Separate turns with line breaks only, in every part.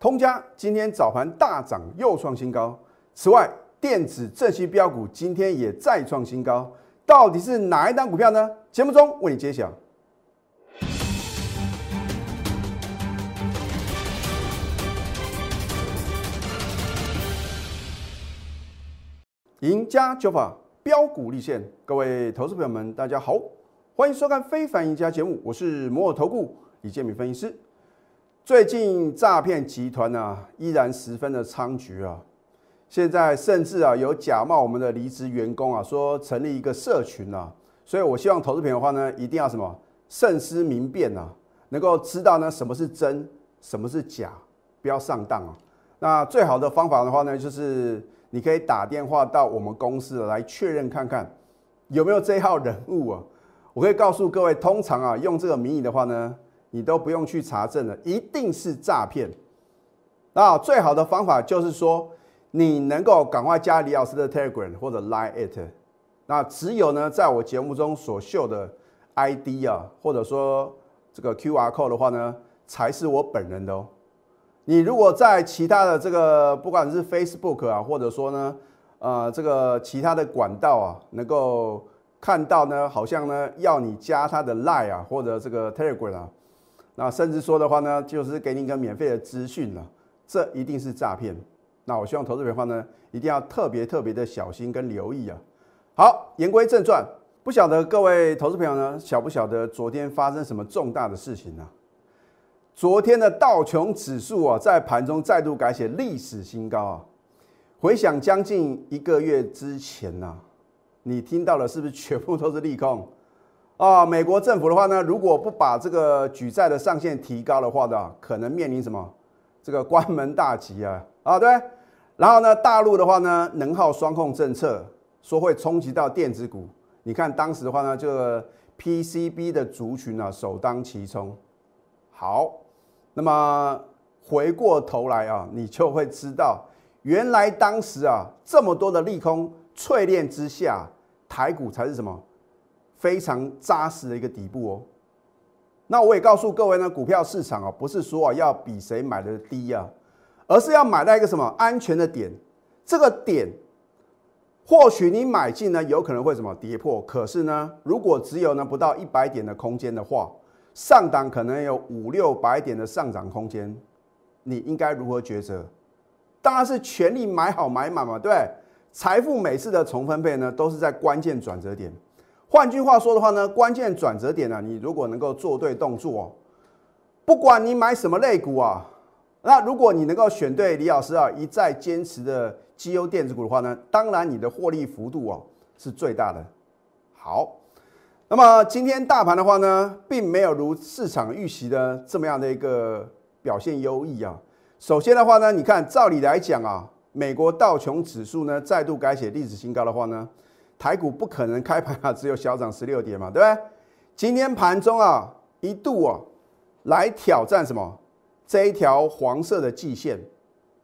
通家今天早盘大涨，又创新高。此外，电子正息标股今天也再创新高，到底是哪一档股票呢？节目中为你揭晓。赢家九法标股立现，各位投资朋友们，大家好，欢迎收看《非凡赢家》节目，我是摩尔投顾李建民分析师。最近诈骗集团呢，依然十分的猖獗啊，现在甚至啊有假冒我们的离职员工啊，说成立一个社群啊，所以我希望投资朋友的话呢，一定要什么慎思明辨啊，能够知道呢什么是真，什么是假，不要上当啊。那最好的方法的话呢，就是。你可以打电话到我们公司来确认看看有没有这号人物啊？我可以告诉各位，通常啊用这个名义的话呢，你都不用去查证了，一定是诈骗。那最好的方法就是说，你能够赶快加李老师的 Telegram 或者 Line it。那只有呢，在我节目中所秀的 ID 啊，或者说这个 QR code 的话呢，才是我本人的哦。你如果在其他的这个，不管是 Facebook 啊，或者说呢，呃，这个其他的管道啊，能够看到呢，好像呢要你加他的 Line 啊，或者这个 Telegram 啊，那甚至说的话呢，就是给你一个免费的资讯了，这一定是诈骗。那我希望投资者的话呢，一定要特别特别的小心跟留意啊。好，言归正传，不晓得各位投资朋友呢，晓不晓得昨天发生什么重大的事情呢？昨天的道琼指数啊，在盘中再度改写历史新高啊！回想将近一个月之前呐，你听到的是不是全部都是利空啊？美国政府的话呢，如果不把这个举债的上限提高的话呢，可能面临什么？这个关门大吉啊！啊，对。然后呢，大陆的话呢，能耗双控政策说会冲击到电子股。你看当时的话呢，这个 PCB 的族群啊，首当其冲。好。那么回过头来啊，你就会知道，原来当时啊这么多的利空淬炼之下，台股才是什么非常扎实的一个底部哦。那我也告诉各位呢，股票市场啊，不是说啊要比谁买的低啊，而是要买到一个什么安全的点。这个点或许你买进呢，有可能会什么跌破，可是呢，如果只有呢不到一百点的空间的话。上档可能有五六百点的上涨空间，你应该如何抉择？当然是全力买好买满嘛，对财富每次的重分配呢，都是在关键转折点。换句话说的话呢，关键转折点呢，你如果能够做对动作，不管你买什么类股啊，那如果你能够选对李老师啊一再坚持的绩优电子股的话呢，当然你的获利幅度哦是最大的。好。那么今天大盘的话呢，并没有如市场预期的这么样的一个表现优异啊。首先的话呢，你看，照理来讲啊，美国道琼指数呢再度改写历史新高的话呢，台股不可能开盘啊只有小涨十六点嘛，对不对？今天盘中啊一度啊来挑战什么这一条黄色的季线，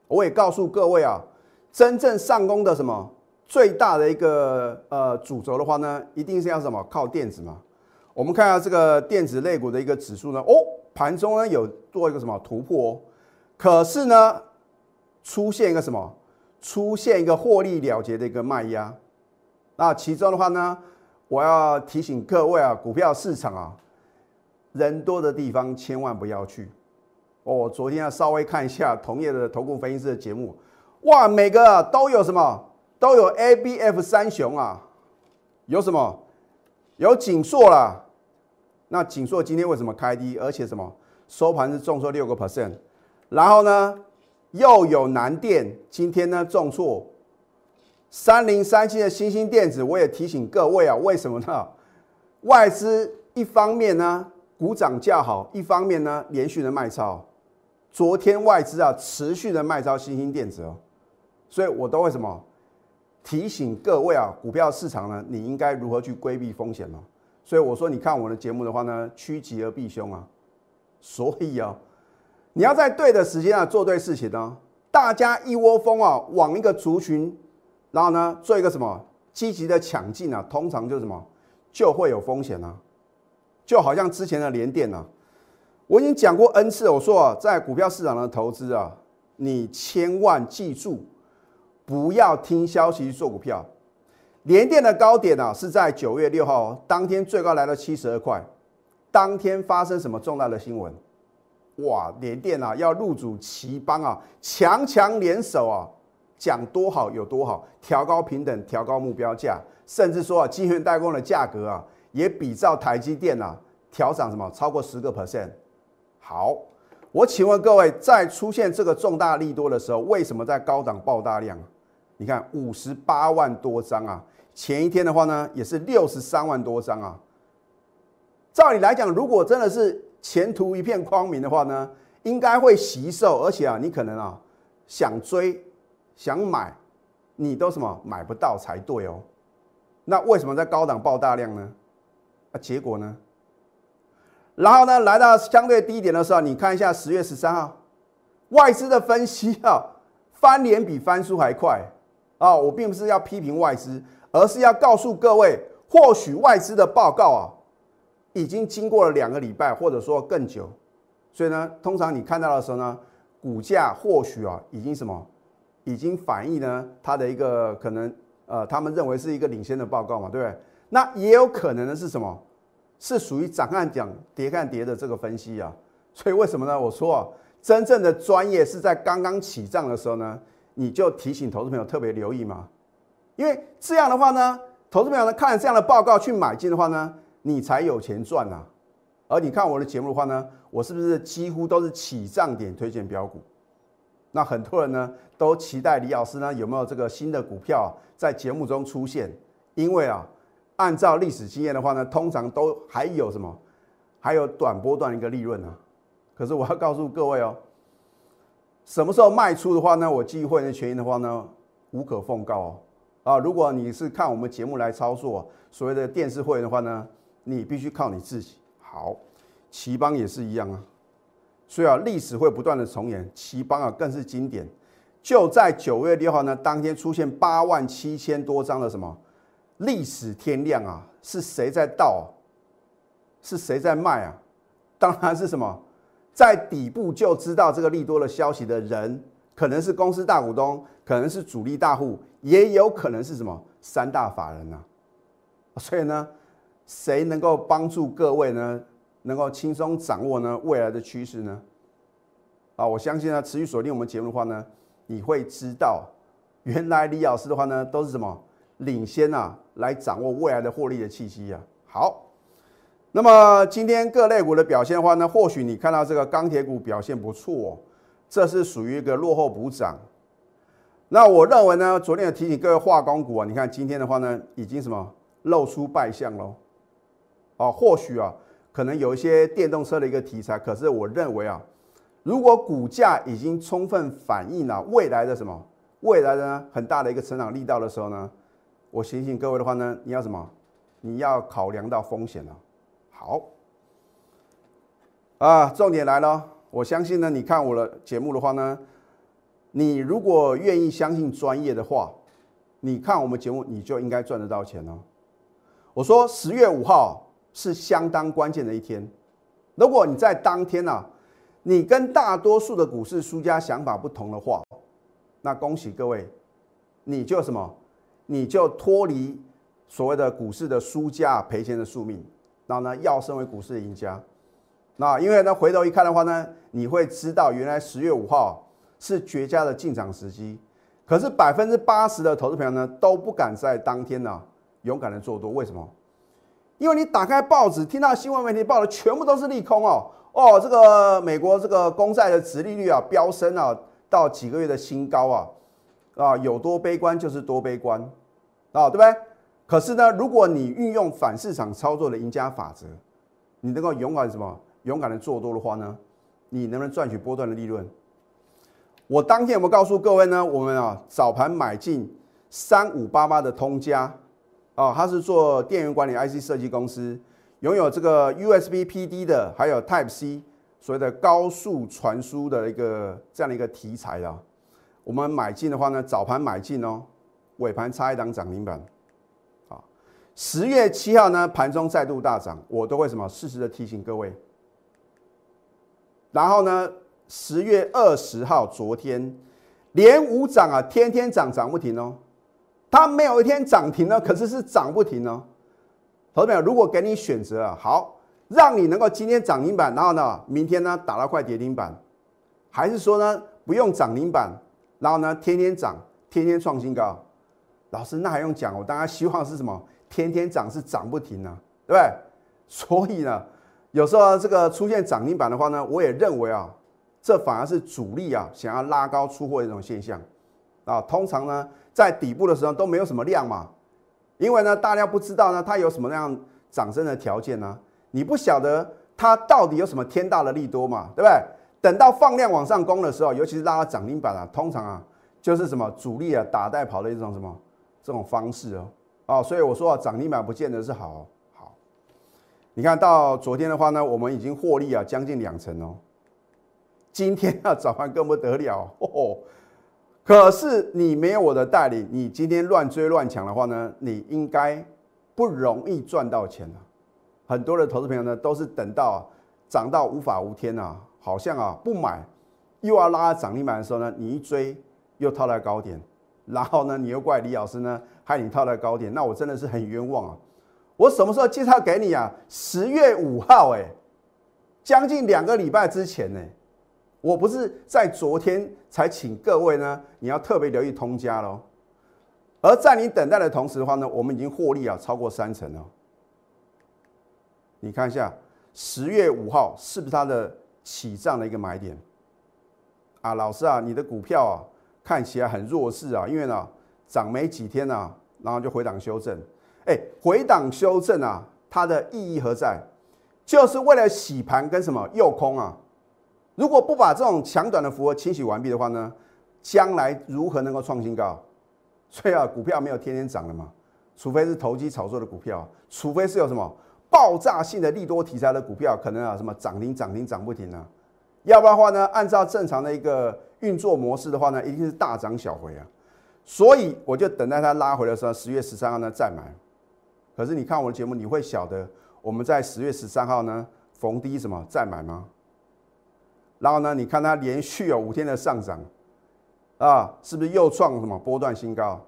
我也告诉各位啊，真正上攻的什么？最大的一个呃主轴的话呢，一定是要什么靠电子嘛？我们看一下这个电子类股的一个指数呢，哦，盘中呢有做一个什么突破，哦可是呢出现一个什么？出现一个获利了结的一个卖压。那其中的话呢，我要提醒各位啊，股票市场啊，人多的地方千万不要去。哦，昨天要稍微看一下同业的投顾分析师的节目，哇，每个都有什么？都有 A、B、F 三雄啊，有什么？有锦硕啦。那锦硕今天为什么开低？而且什么？收盘是重挫六个 percent。然后呢，又有南电今天呢重挫。三零三七的新兴电子，我也提醒各位啊，为什么呢？外资一方面呢股涨价好，一方面呢连续的卖超。昨天外资啊持续的卖超新兴电子哦，所以我都会什么？提醒各位啊，股票市场呢，你应该如何去规避风险呢？所以我说，你看我的节目的话呢，趋吉而避凶啊。所以啊，你要在对的时间啊做对事情呢。大家一窝蜂啊往一个族群，然后呢做一个什么积极的抢进啊，通常就什么就会有风险啊。就好像之前的联电啊，我已经讲过 N 次，我说啊，在股票市场的投资啊，你千万记住，不要听消息做股票。联电的高点啊，是在九月六号当天最高来到七十二块，当天发生什么重大的新闻？哇，联电啊要入主奇邦啊，强强联手啊，讲多好有多好，调高平等，调高目标价，甚至说啊，晶圆代工的价格啊，也比照台积电啊，调涨什么超过十个 percent。好，我请问各位，在出现这个重大利多的时候，为什么在高档爆大量？你看五十八万多张啊！前一天的话呢，也是六十三万多张啊。照理来讲，如果真的是前途一片光明的话呢，应该会吸售，而且啊，你可能啊想追想买，你都什么买不到才对哦。那为什么在高档爆大量呢？啊，结果呢？然后呢，来到相对低点的时候，你看一下十月十三号外资的分析啊，翻脸比翻书还快啊！我并不是要批评外资。而是要告诉各位，或许外资的报告啊，已经经过了两个礼拜，或者说更久，所以呢，通常你看到的时候呢，股价或许啊，已经什么，已经反映呢它的一个可能，呃，他们认为是一个领先的报告嘛，对不对？那也有可能的是什么？是属于涨看涨，跌看跌的这个分析啊。所以为什么呢？我说啊，真正的专业是在刚刚起涨的时候呢，你就提醒投资朋友特别留意嘛。因为这样的话呢，投资朋友呢看这样的报告去买进的话呢，你才有钱赚呐。而你看我的节目的话呢，我是不是几乎都是起涨点推荐标股？那很多人呢都期待李老师呢有没有这个新的股票在节目中出现？因为啊，按照历史经验的话呢，通常都还有什么？还有短波段一个利润呢。可是我要告诉各位哦，什么时候卖出的话呢？我基于会员权益的话呢，无可奉告哦。啊，如果你是看我们节目来操作所谓的电视会员的话呢，你必须靠你自己。好，奇邦也是一样啊，所以啊，历史会不断的重演，奇邦啊更是经典。就在九月六号呢，当天出现八万七千多张的什么历史天量啊，是谁在倒？是谁在卖啊？当然是什么，在底部就知道这个利多的消息的人，可能是公司大股东，可能是主力大户。也有可能是什么三大法人呐，所以呢，谁能够帮助各位呢，能够轻松掌握呢未来的趋势呢？啊，我相信呢，持续锁定我们节目的话呢，你会知道，原来李老师的话呢，都是什么领先啊，来掌握未来的获利的契机啊。好，那么今天各类股的表现的话呢，或许你看到这个钢铁股表现不错，这是属于一个落后补涨。那我认为呢，昨天有提醒各位化工股啊，你看今天的话呢，已经什么露出败相喽？啊，或许啊，可能有一些电动车的一个题材，可是我认为啊，如果股价已经充分反映了未来的什么未来的很大的一个成长力道的时候呢，我提醒各位的话呢，你要什么？你要考量到风险了。好，啊，重点来了，我相信呢，你看我的节目的话呢。你如果愿意相信专业的话，你看我们节目，你就应该赚得到钱哦。我说十月五号是相当关键的一天，如果你在当天呢，你跟大多数的股市输家想法不同的话，那恭喜各位，你就什么，你就脱离所谓的股市的输家赔钱的宿命，然后呢，要升为股市的赢家。那因为呢，回头一看的话呢，你会知道原来十月五号。是绝佳的进场时机，可是百分之八十的投资朋友呢都不敢在当天呢勇敢的做多，为什么？因为你打开报纸，听到新闻媒体报的全部都是利空哦哦，这个美国这个公债的殖利率啊飙升啊到几个月的新高啊啊，有多悲观就是多悲观啊，对不对？可是呢，如果你运用反市场操作的赢家法则，你能够勇敢什么？勇敢的做多的话呢，你能不能赚取波段的利润？我当天有没有告诉各位呢？我们啊早盘买进三五八八的通家，哦，它是做电源管理 IC 设计公司，拥有这个 USB PD 的，还有 Type C 所谓的高速传输的一个这样的一个题材啊。我们买进的话呢，早盘买进哦，尾盘差一档涨停板，啊，十月七号呢盘中再度大涨，我都会什么适时的提醒各位，然后呢。十月二十号，昨天连五涨啊，天天涨，涨不停哦。它没有一天涨停呢，可是是涨不停哦。投资友，如果给你选择，好，让你能够今天涨停板，然后呢，明天呢打到快跌停板，还是说呢不用涨停板，然后呢天天涨，天天创新高？老师，那还用讲？我当然希望是什么？天天涨是涨不停啊，对不对？所以呢，有时候这个出现涨停板的话呢，我也认为啊，这反而是主力啊想要拉高出货的一种现象啊。通常呢，在底部的时候都没有什么量嘛，因为呢，大家不知道呢，它有什么样涨升的条件呢？你不晓得它到底有什么天大的利多嘛，对不对？等到放量往上攻的时候，尤其是拉到涨停板啊，通常啊就是什么主力啊打带跑的一种什么这种方式哦。哦，所以我说啊，涨停板不见得是好。好，你看到昨天的话呢，我们已经获利啊，将近两成哦。今天要 早盘更不得了哦。可是你没有我的代理，你今天乱追乱抢的话呢，你应该不容易赚到钱啊。很多的投资朋友呢，都是等到涨到无法无天啊，好像啊不买，又要拉涨停板的时候呢，你一追又套在高点，然后呢，你又怪李老师呢。害你套在高点，那我真的是很冤枉啊！我什么时候介绍给你啊？十月五号，哎，将近两个礼拜之前呢。我不是在昨天才请各位呢，你要特别留意通家喽。而在你等待的同时的话呢，我们已经获利啊超过三成了。你看一下十月五号是不是它的起涨的一个买点？啊，老师啊，你的股票啊看起来很弱势啊，因为呢。涨没几天啊，然后就回档修正。哎，回档修正啊，它的意义何在？就是为了洗盘跟什么诱空啊。如果不把这种强短的符合清洗完毕的话呢，将来如何能够创新高？所以啊，股票没有天天涨的嘛，除非是投机炒作的股票，除非是有什么爆炸性的利多题材的股票，可能啊什么涨停涨停涨不停啊。要不然的话呢，按照正常的一个运作模式的话呢，一定是大涨小回啊。所以我就等待它拉回的时候，十月十三号呢再买。可是你看我的节目，你会晓得我们在十月十三号呢逢低什么再买吗？然后呢，你看它连续有五天的上涨，啊，是不是又创什么波段新高？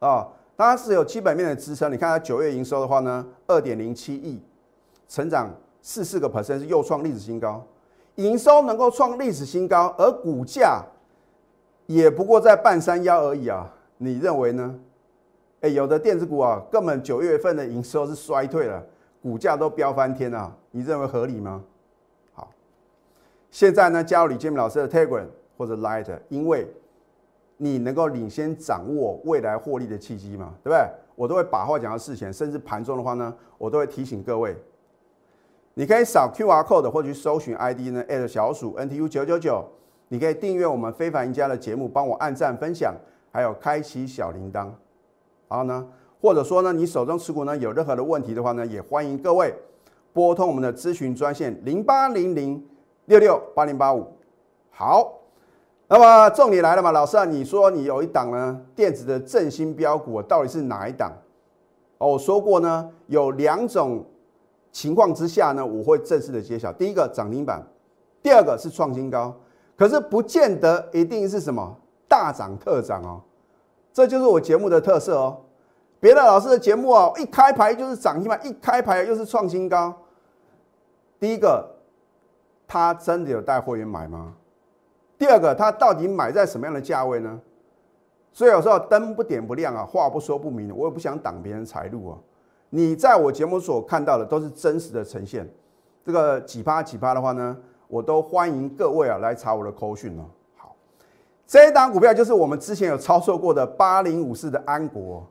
啊，它是有基本面的支撑。你看它九月营收的话呢，二点零七亿，成长四四个 percent 是又创历史新高，营收能够创历史新高，而股价。也不过在半山腰而已啊，你认为呢？哎，有的电子股啊，根本九月份的营收是衰退了，股价都飙翻天啊，你认为合理吗？现在呢，加入李建明老师的 Telegram 或者 Light，因为你能够领先掌握未来获利的契机嘛，对不对？我都会把话讲到事前，甚至盘中的话呢，我都会提醒各位，你可以扫 QR code 或者去搜寻 ID 呢，at 小鼠 NTU 九九九。你可以订阅我们非凡赢家的节目，帮我按赞、分享，还有开启小铃铛。然后呢，或者说呢，你手中持股呢有任何的问题的话呢，也欢迎各位拨通我们的咨询专线零八零零六六八零八五。好，那么重点来了嘛，老师啊，你说你有一档呢电子的振兴标股，到底是哪一档？哦，我说过呢，有两种情况之下呢，我会正式的揭晓。第一个涨停板，第二个是创新高。可是不见得一定是什么大涨特涨哦，这就是我节目的特色哦。别的老师的节目啊，一开牌就是涨停板，一开牌又是创新高。第一个，他真的有带会员买吗？第二个，他到底买在什么样的价位呢？所以有时候灯不点不亮啊，话不说不明，我也不想挡别人财路啊。你在我节目所看到的都是真实的呈现，这个几趴几趴的话呢？我都欢迎各位啊来查我的口讯哦。好，这一档股票就是我们之前有操作过的八零五四的安国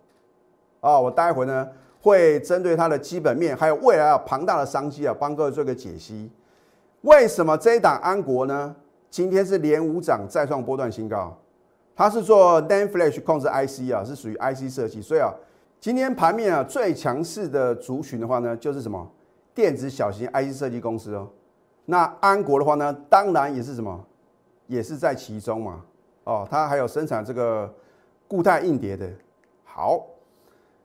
啊。我待会呢会针对它的基本面，还有未来啊庞大的商机啊，帮各位做个解析。为什么这一档安国呢？今天是连五涨再创波段新高。它是做 NAND Flash 控制 IC 啊，是属于 IC 设计，所以啊，今天盘面啊最强势的族群的话呢，就是什么电子小型 IC 设计公司哦。那安国的话呢，当然也是什么，也是在其中嘛。哦，它还有生产这个固态硬碟的。好，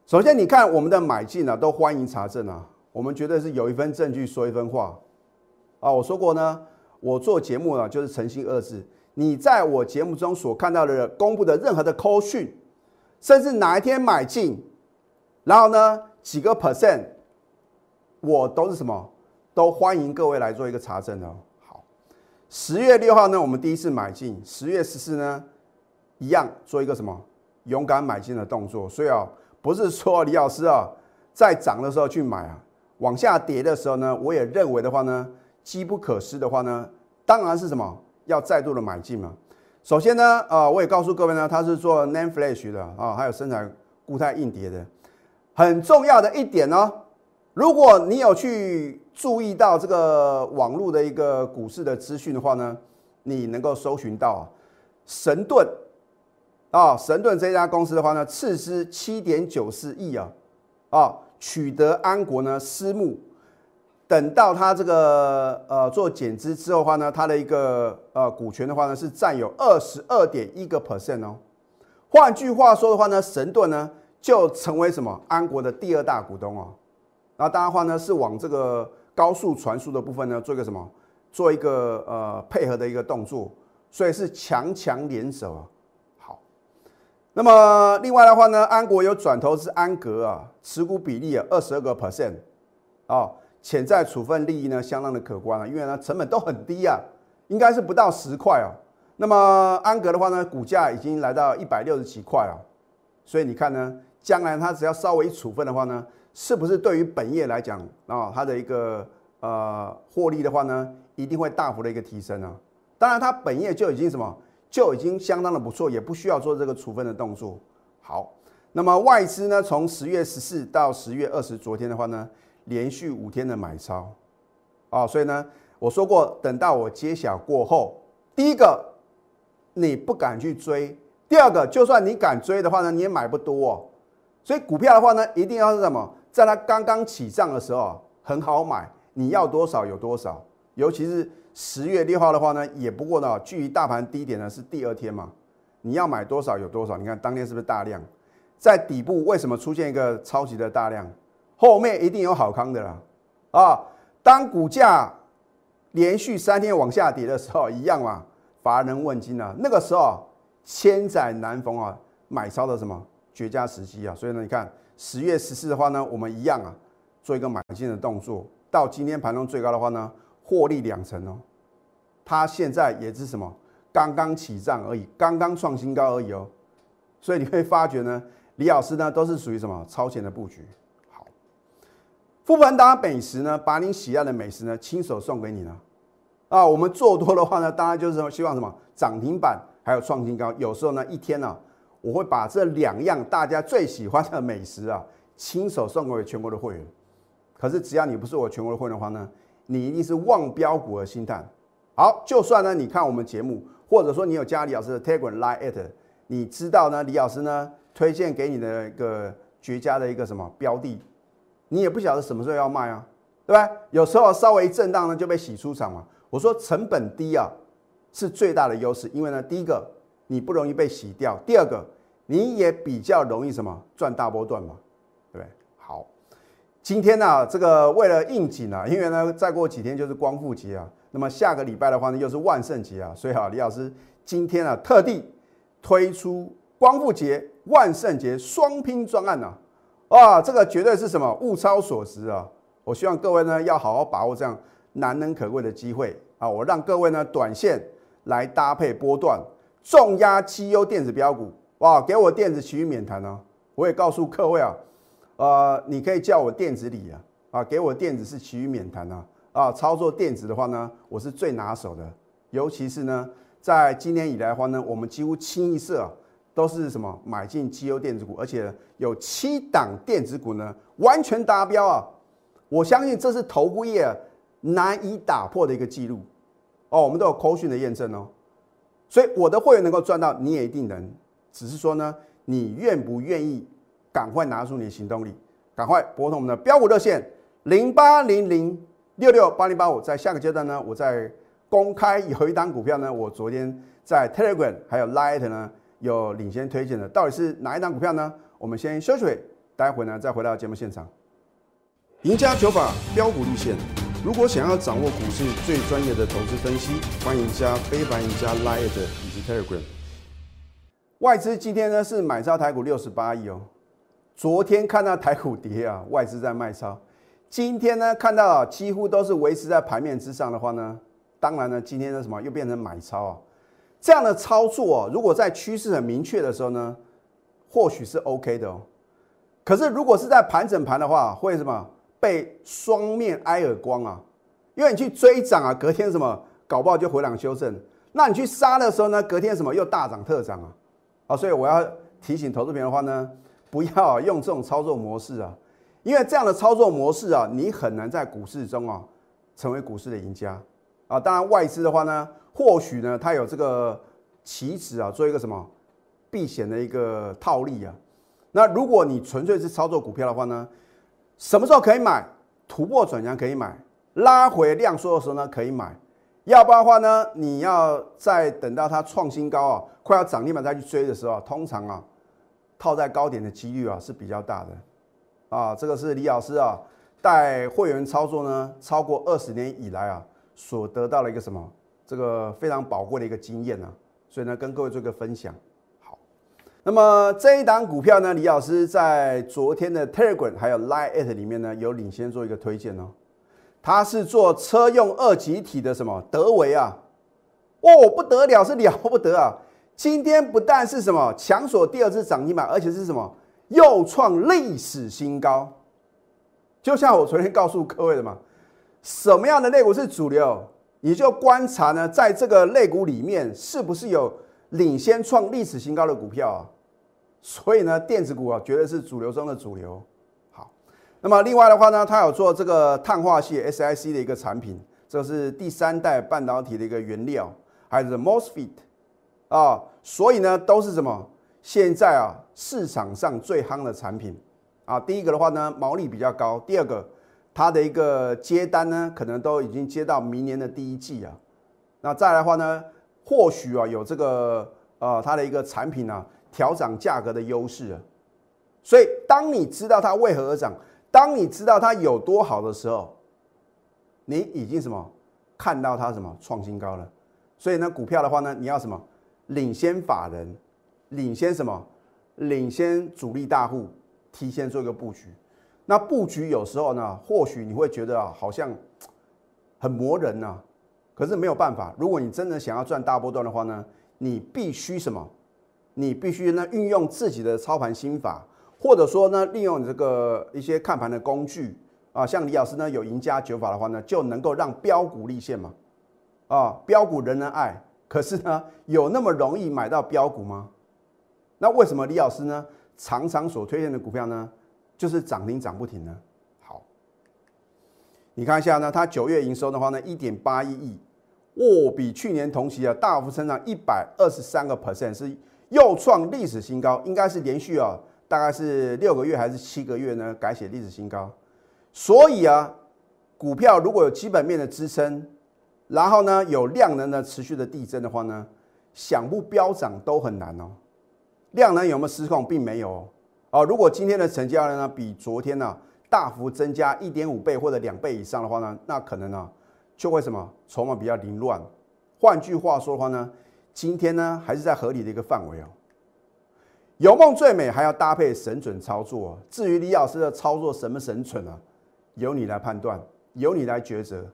首先你看我们的买进啊，都欢迎查证啊。我们绝对是有一分证据说一分话。啊，我说过呢，我做节目呢就是诚信二字。你在我节目中所看到的公布的任何的扣讯，甚至哪一天买进，然后呢几个 percent，我都是什么，都欢迎各位来做一个查证哦。好，十月六号呢，我们第一次买进，十月十四呢，一样做一个什么勇敢买进的动作。所以啊，不是说李老师啊，在涨的时候去买啊。往下跌的时候呢，我也认为的话呢，机不可失的话呢，当然是什么要再度的买进嘛。首先呢，呃，我也告诉各位呢，它是做 NAND Flash 的啊，还有生产固态硬碟的。很重要的一点呢，如果你有去注意到这个网络的一个股市的资讯的话呢，你能够搜寻到啊，神盾啊，神盾这家公司的话呢，斥资七点九四亿啊，啊。取得安国呢私募，等到它这个呃做减资之后的话呢，它的一个呃股权的话呢是占有二十二点一个 percent 哦。换句话说的话呢，神盾呢就成为什么安国的第二大股东哦。那当然话呢是往这个高速传输的部分呢做一个什么，做一个呃配合的一个动作，所以是强强联手啊。好那么另外的话呢，安国有转投资安格啊，持股比例啊二十二个 percent，啊，潜在处分利益呢相当的可观啊，因为呢成本都很低啊，应该是不到十块啊。那么安格的话呢，股价已经来到一百六十几块啊，所以你看呢，将来它只要稍微处分的话呢，是不是对于本业来讲啊，它的一个呃获利的话呢，一定会大幅的一个提升啊？当然它本业就已经什么？就已经相当的不错，也不需要做这个处分的动作。好，那么外资呢，从十月十四到十月二十，昨天的话呢，连续五天的买超，啊，所以呢，我说过，等到我揭晓过后，第一个你不敢去追，第二个就算你敢追的话呢，你也买不多哦。所以股票的话呢，一定要是什么，在它刚刚起涨的时候很好买，你要多少有多少，尤其是。十月六号的话呢，也不过呢，距离大盘低点呢是第二天嘛，你要买多少有多少。你看当天是不是大量？在底部为什么出现一个超级的大量？后面一定有好康的啦啊！当股价连续三天往下跌的时候，一样嘛，乏人问津啊。那个时候千载难逢啊，买超的什么绝佳时机啊！所以呢，你看十月十四的话呢，我们一样啊，做一个买进的动作。到今天盘中最高的话呢，获利两成哦。它现在也是什么？刚刚起涨而已，刚刚创新高而已哦。所以你会发觉呢，李老师呢都是属于什么超前的布局。富盘达美食呢，把你喜爱的美食呢亲手送给你呢。啊，我们做多的话呢，当然就是希望什么涨停板还有创新高。有时候呢，一天呢，我会把这两样大家最喜欢的美食啊，亲手送给全国的会员。可是只要你不是我全国的会员的话呢，你一定是望标股的心态。好，就算呢，你看我们节目，或者说你有加李老师的 Telegram Line 你知道呢，李老师呢推荐给你的一个绝佳的一个什么标的，你也不晓得什么时候要卖啊，对吧？有时候稍微一震荡呢就被洗出场嘛。我说成本低啊是最大的优势，因为呢，第一个你不容易被洗掉，第二个你也比较容易什么赚大波段嘛，对不对？好，今天呢这个为了应景啊，因为呢再过几天就是光复节啊。那么下个礼拜的话呢，又是万圣节啊，所以啊，李老师今天啊特地推出光复节、万圣节双拼专案呐，啊，这个绝对是什么物超所值啊！我希望各位呢要好好把握这样难能可贵的机会啊！我让各位呢短线来搭配波段重压绩优电子标股，哇，给我电子其余免谈呢！我也告诉各位啊，呃，你可以叫我电子里啊，啊，给我电子是其余免谈啊。啊，操作电子的话呢，我是最拿手的。尤其是呢，在今年以来的话呢，我们几乎清一色啊都是什么买进绩优电子股，而且有七档电子股呢完全达标啊！我相信这是头部业难以打破的一个记录哦。我们都有口讯的验证哦，所以我的会员能够赚到，你也一定能。只是说呢，你愿不愿意赶快拿出你的行动力，赶快拨通我们的标股热线零八零零。六六八零八五，在下个阶段呢，我在公开有一档股票呢，我昨天在 Telegram 还有 Light 呢有领先推荐的，到底是哪一档股票呢？我们先休息，待会呢再回到节目现场。赢家九法标股立线。如果想要掌握股市最专业的投资分析，欢迎加非凡、加 Line 以及 Telegram。外资今天呢是买超台股六十八亿哦。昨天看到台股跌啊，外资在卖超。今天呢看到几乎都是维持在盘面之上的话呢，当然呢今天的什么又变成买超啊？这样的操作，如果在趋势很明确的时候呢，或许是 OK 的哦。可是如果是在盘整盘的话，会什么？被双面挨耳光啊！因为你去追涨啊，隔天什么搞不好就回档修正。那你去杀的时候呢，隔天什么又大涨特涨啊！啊，所以我要提醒投资朋友的话呢，不要用这种操作模式啊，因为这样的操作模式啊，你很难在股市中啊成为股市的赢家啊。当然外资的话呢，或许呢它有这个棋子啊，做一个什么避险的一个套利啊。那如果你纯粹是操作股票的话呢？什么时候可以买？突破转强可以买，拉回量缩的时候呢可以买。要不然的话呢，你要再等到它创新高啊，快要涨停板再去追的时候，通常啊套在高点的几率啊是比较大的。啊，这个是李老师啊带会员操作呢超过二十年以来啊所得到了一个什么这个非常宝贵的一个经验呢，所以呢跟各位做个分享。好那么这一档股票呢，李老师在昨天的 Telegram 还有 Line at 里面呢，有领先做一个推荐哦。它是做车用二级体的什么德维啊？哦，不得了，是了不得啊！今天不但是什么强索第二次涨停板，而且是什么又创历史新高。就像我昨天告诉各位的嘛，什么样的类股是主流，你就观察呢，在这个类股里面是不是有领先创历史新高的股票啊？所以呢，电子股啊，绝对是主流中的主流。好，那么另外的话呢，它有做这个碳化系 SiC 的一个产品，这是第三代半导体的一个原料，还是 MOSFET 啊。所以呢，都是什么？现在啊，市场上最夯的产品啊。第一个的话呢，毛利比较高；第二个，它的一个接单呢，可能都已经接到明年的第一季啊。那再来的话呢，或许啊，有这个呃，它的一个产品呢。调涨价格的优势啊，所以当你知道它为何而涨，当你知道它有多好的时候，你已经什么看到它什么创新高了。所以呢，股票的话呢，你要什么领先法人，领先什么，领先主力大户，提前做一个布局。那布局有时候呢，或许你会觉得啊，好像很磨人呐。可是没有办法，如果你真的想要赚大波段的话呢，你必须什么？你必须呢运用自己的操盘心法，或者说呢利用你这个一些看盘的工具啊，像李老师呢有赢家九法的话呢，就能够让标股立现嘛。啊，标股人人爱，可是呢有那么容易买到标股吗？那为什么李老师呢常常所推荐的股票呢就是涨停涨不停呢？好，你看一下呢，它九月营收的话呢一点八一亿，哦，比去年同期啊大幅增长一百二十三个 percent 是。又创历史新高，应该是连续啊，大概是六个月还是七个月呢？改写历史新高。所以啊，股票如果有基本面的支撑，然后呢有量能的持续的递增的话呢，想不飙涨都很难哦。量能有没有失控，并没有哦。啊如果今天的成交量呢比昨天呢大幅增加一点五倍或者两倍以上的话呢，那可能呢就会什么筹码比较凌乱。换句话说的话呢？今天呢，还是在合理的一个范围哦。有梦最美，还要搭配神准操作。至于李老师的操作什么神准啊，由你来判断，由你来抉择。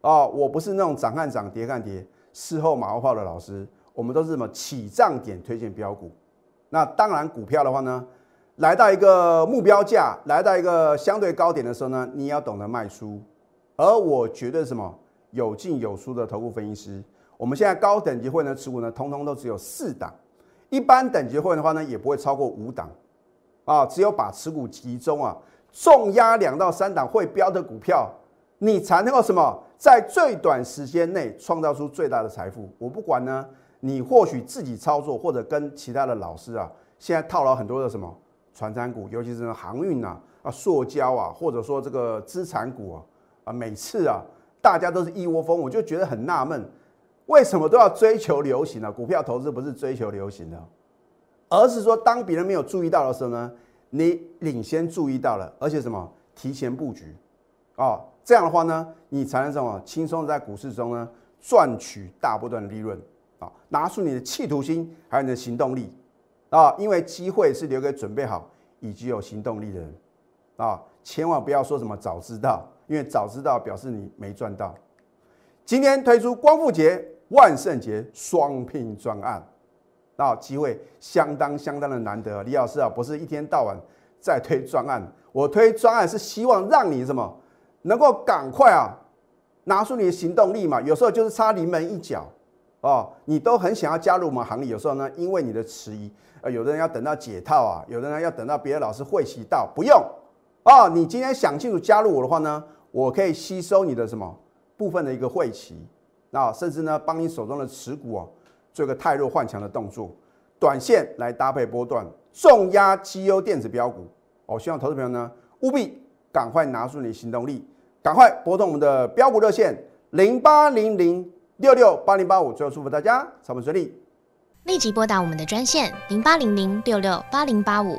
啊，我不是那种涨看涨，跌看跌，事后马后炮的老师。我们都是什么起涨点推荐标股。那当然，股票的话呢，来到一个目标价，来到一个相对高点的时候呢，你要懂得卖出。而我绝对什么有进有出的头部分析师。我们现在高等级会员的持股呢，通通都只有四档，一般等级会的话呢，也不会超过五档，啊，只有把持股集中啊，重压两到三档会标的股票，你才能够什么，在最短时间内创造出最大的财富。我不管呢，你或许自己操作，或者跟其他的老师啊，现在套牢很多的什么船产股，尤其是航运啊、啊塑胶啊，或者说这个资产股啊，啊，每次啊，大家都是一窝蜂，我就觉得很纳闷。为什么都要追求流行呢？股票投资不是追求流行的，而是说当别人没有注意到的时候呢，你领先注意到了，而且什么？提前布局，啊，这样的话呢，你才能什么？轻松在股市中呢赚取大波段的利润。啊，拿出你的企图心还有你的行动力。啊，因为机会是留给准备好以及有行动力的人啊，千万不要说什么早知道，因为早知道表示你没赚到。今天推出光复节、万圣节双拼专案，啊，机会相当相当的难得。李老师啊，不是一天到晚在推专案，我推专案是希望让你什么能够赶快啊，拿出你的行动力嘛。有时候就是差临门一脚哦，你都很想要加入我们行列。有时候呢，因为你的迟疑，呃，有的人要等到解套啊，有的人要等到别的老师会习到，不用哦。你今天想清楚加入我的话呢，我可以吸收你的什么？部分的一个会期，那甚至呢，帮你手中的持股哦，做一个太弱换强的动作，短线来搭配波段重压绩优电子标股。我希望投资朋友呢，务必赶快拿出你的行动力，赶快拨通我们的标股热线零八零零六六八零八五。最后祝福大家操盘顺利，
立即拨打我们的专线零八零零六六八零八五。